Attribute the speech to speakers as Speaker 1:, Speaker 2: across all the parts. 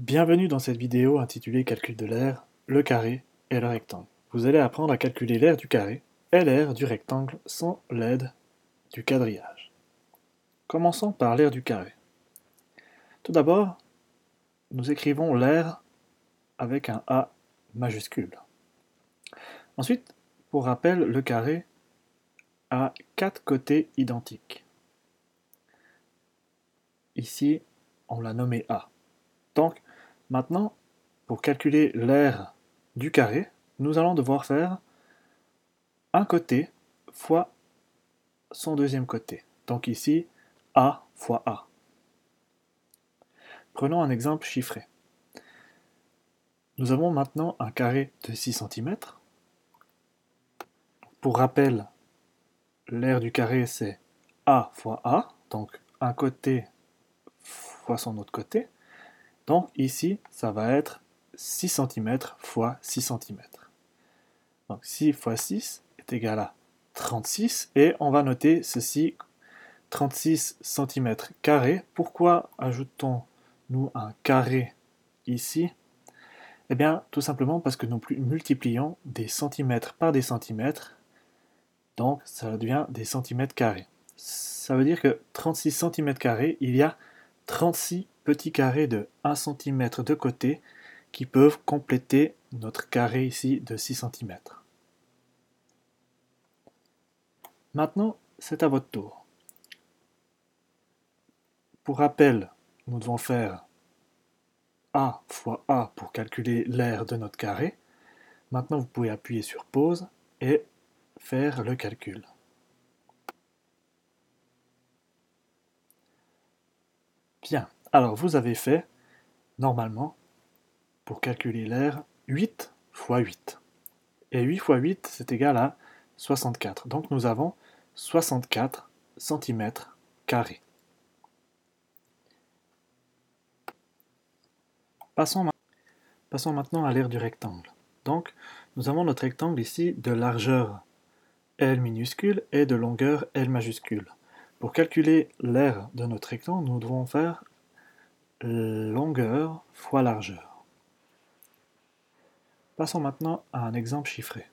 Speaker 1: Bienvenue dans cette vidéo intitulée Calcul de l'air, le carré et le rectangle. Vous allez apprendre à calculer l'air du carré et l'air du rectangle sans l'aide du quadrillage. Commençons par l'air du carré. Tout d'abord, nous écrivons l'air avec un A majuscule. Ensuite, pour rappel, le carré a quatre côtés identiques. Ici, on l'a nommé A. Donc, maintenant, pour calculer l'aire du carré, nous allons devoir faire un côté fois son deuxième côté. Donc ici, A fois A. Prenons un exemple chiffré. Nous avons maintenant un carré de 6 cm. Pour rappel, l'aire du carré c'est A fois A, donc un côté fois son autre côté. Donc ici, ça va être 6 cm fois 6 cm. Donc 6 fois 6 est égal à 36 et on va noter ceci 36 cm carré. Pourquoi ajoutons-nous un carré ici? Eh bien, tout simplement parce que nous multiplions des centimètres par des centimètres, donc ça devient des centimètres carrés. Ça veut dire que 36 cm carrés, il y a 36 petits carrés de 1 cm de côté qui peuvent compléter notre carré ici de 6 cm. Maintenant, c'est à votre tour. Pour rappel, nous devons faire A fois A pour calculer l'aire de notre carré. Maintenant, vous pouvez appuyer sur pause et faire le calcul. Bien, alors vous avez fait, normalement, pour calculer l'air, 8 fois 8. Et 8 fois 8, c'est égal à 64. Donc nous avons 64 cm carrés. Passons, Passons maintenant à l'aire du rectangle. Donc, nous avons notre rectangle ici de largeur L minuscule et de longueur L majuscule. Pour calculer l'aire de notre rectangle, nous devons faire longueur fois largeur. Passons maintenant à un exemple chiffré.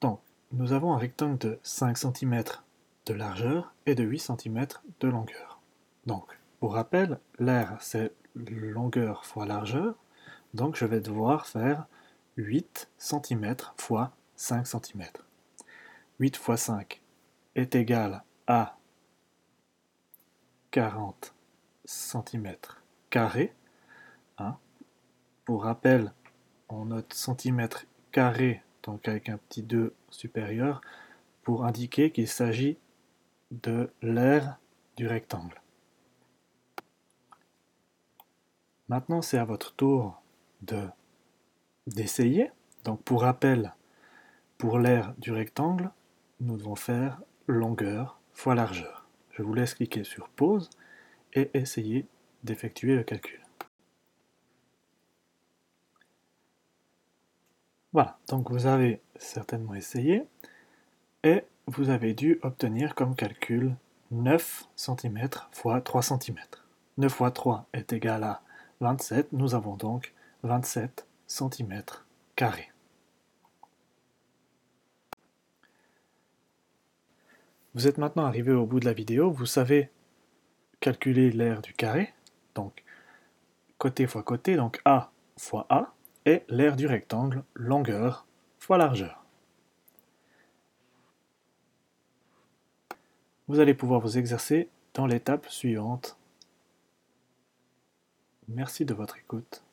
Speaker 1: Donc, nous avons un rectangle de 5 cm de largeur et de 8 cm de longueur. Donc, pour rappel, l'aire c'est longueur fois largeur, donc je vais devoir faire 8 cm fois 5 cm. 8 fois 5 est égal à 40 cm carré. Hein. Pour rappel, on note centimètre carré, donc avec un petit 2 supérieur, pour indiquer qu'il s'agit de l'aire du rectangle. Maintenant, c'est à votre tour de d'essayer. Donc pour rappel, pour l'aire du rectangle, nous devons faire longueur fois largeur. Je vous laisse cliquer sur pause et essayer d'effectuer le calcul. Voilà, donc vous avez certainement essayé et vous avez dû obtenir comme calcul 9 cm fois 3 cm. 9 fois 3 est égal à 27, nous avons donc 27 cm carrés. Vous êtes maintenant arrivé au bout de la vidéo, vous savez calculer l'aire du carré, donc côté fois côté, donc A fois A, et l'aire du rectangle, longueur fois largeur. Vous allez pouvoir vous exercer dans l'étape suivante. Merci de votre écoute.